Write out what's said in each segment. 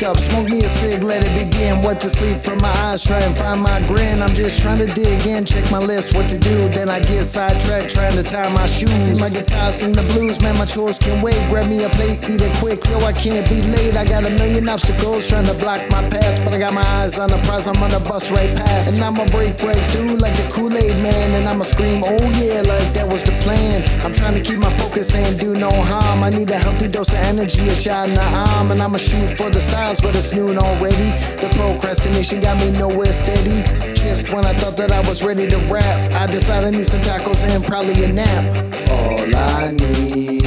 wake up, smoke me a cig, let it begin. What to sleep from my eyes, try and find my grin. I'm just trying to dig in, check my list, what to do. Then I get sidetracked, trying to tie my shoes. See my guitar, sing the blues, man, my chores can wait. Grab me a plate, eat it quick, yo, I can't be late. I got a million obstacles trying to block my path, but I got my eyes on the prize, I'm on the bus right past. And I'ma break right through like the Kool Aid man, and I'ma scream, oh yeah, like was the plan. I'm trying to keep my focus and do no harm. I need a healthy dose of energy, a shot in the arm, and I'ma shoot for the stars, but it's noon already. The procrastination got me nowhere steady. Just when I thought that I was ready to rap, I decided I need some tacos and probably a nap. All I need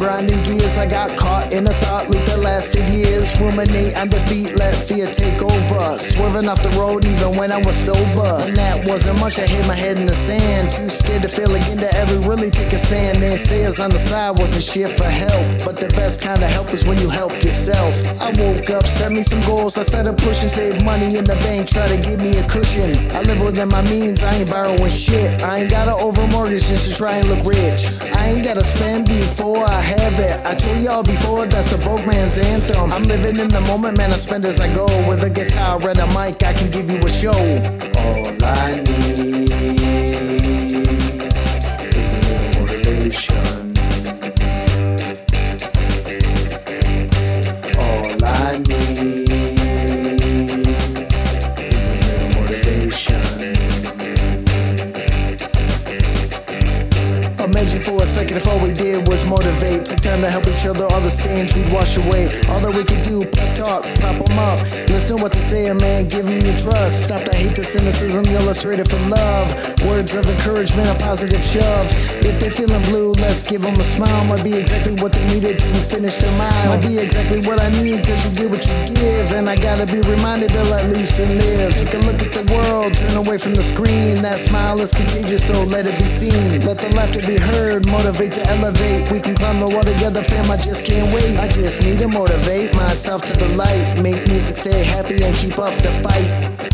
grinding gears. I got caught in a thought loop that lasted years. Ruminate on defeat, let fear take over. Swerving off the road even when I was sober. And that wasn't much, I hit my head in the sand. Too scared to fail again to ever really take a stand. Then sayers on the side wasn't shit for help. But the best kind of help is when you help yourself. I woke up, set me some goals. I started pushing, save money in the bank, try to give me a cushion. I live within my means, I ain't borrowing shit. I ain't gotta over mortgage just to try and look rich. I ain't gotta spend before I have it. I told y'all before that's a broke man's anthem. I'm living in the moment, man. I spend as I go. With a guitar and a mic, I can give you a show. All I need Imagine for a second if all we did was motivate. Took time to help each other, all the stains we'd wash away. All that we could do, pep talk, prop them up. To what they say, man, give them your trust. Stop the hate, the cynicism, you illustrated for love. Words of encouragement, a positive shove. If they're feeling blue, let's give them a smile. Might be exactly what they needed to finish their mile. Might be exactly what I need, cause you get what you give. And I gotta be reminded to let loose and live. Take a look at the world, turn away from the screen. That smile is contagious, so let it be seen. Let the laughter be heard, motivate to elevate. We can climb the wall together, fam. I just can't wait. I just need to motivate myself to the light. Make music stay happy and keep up the fight.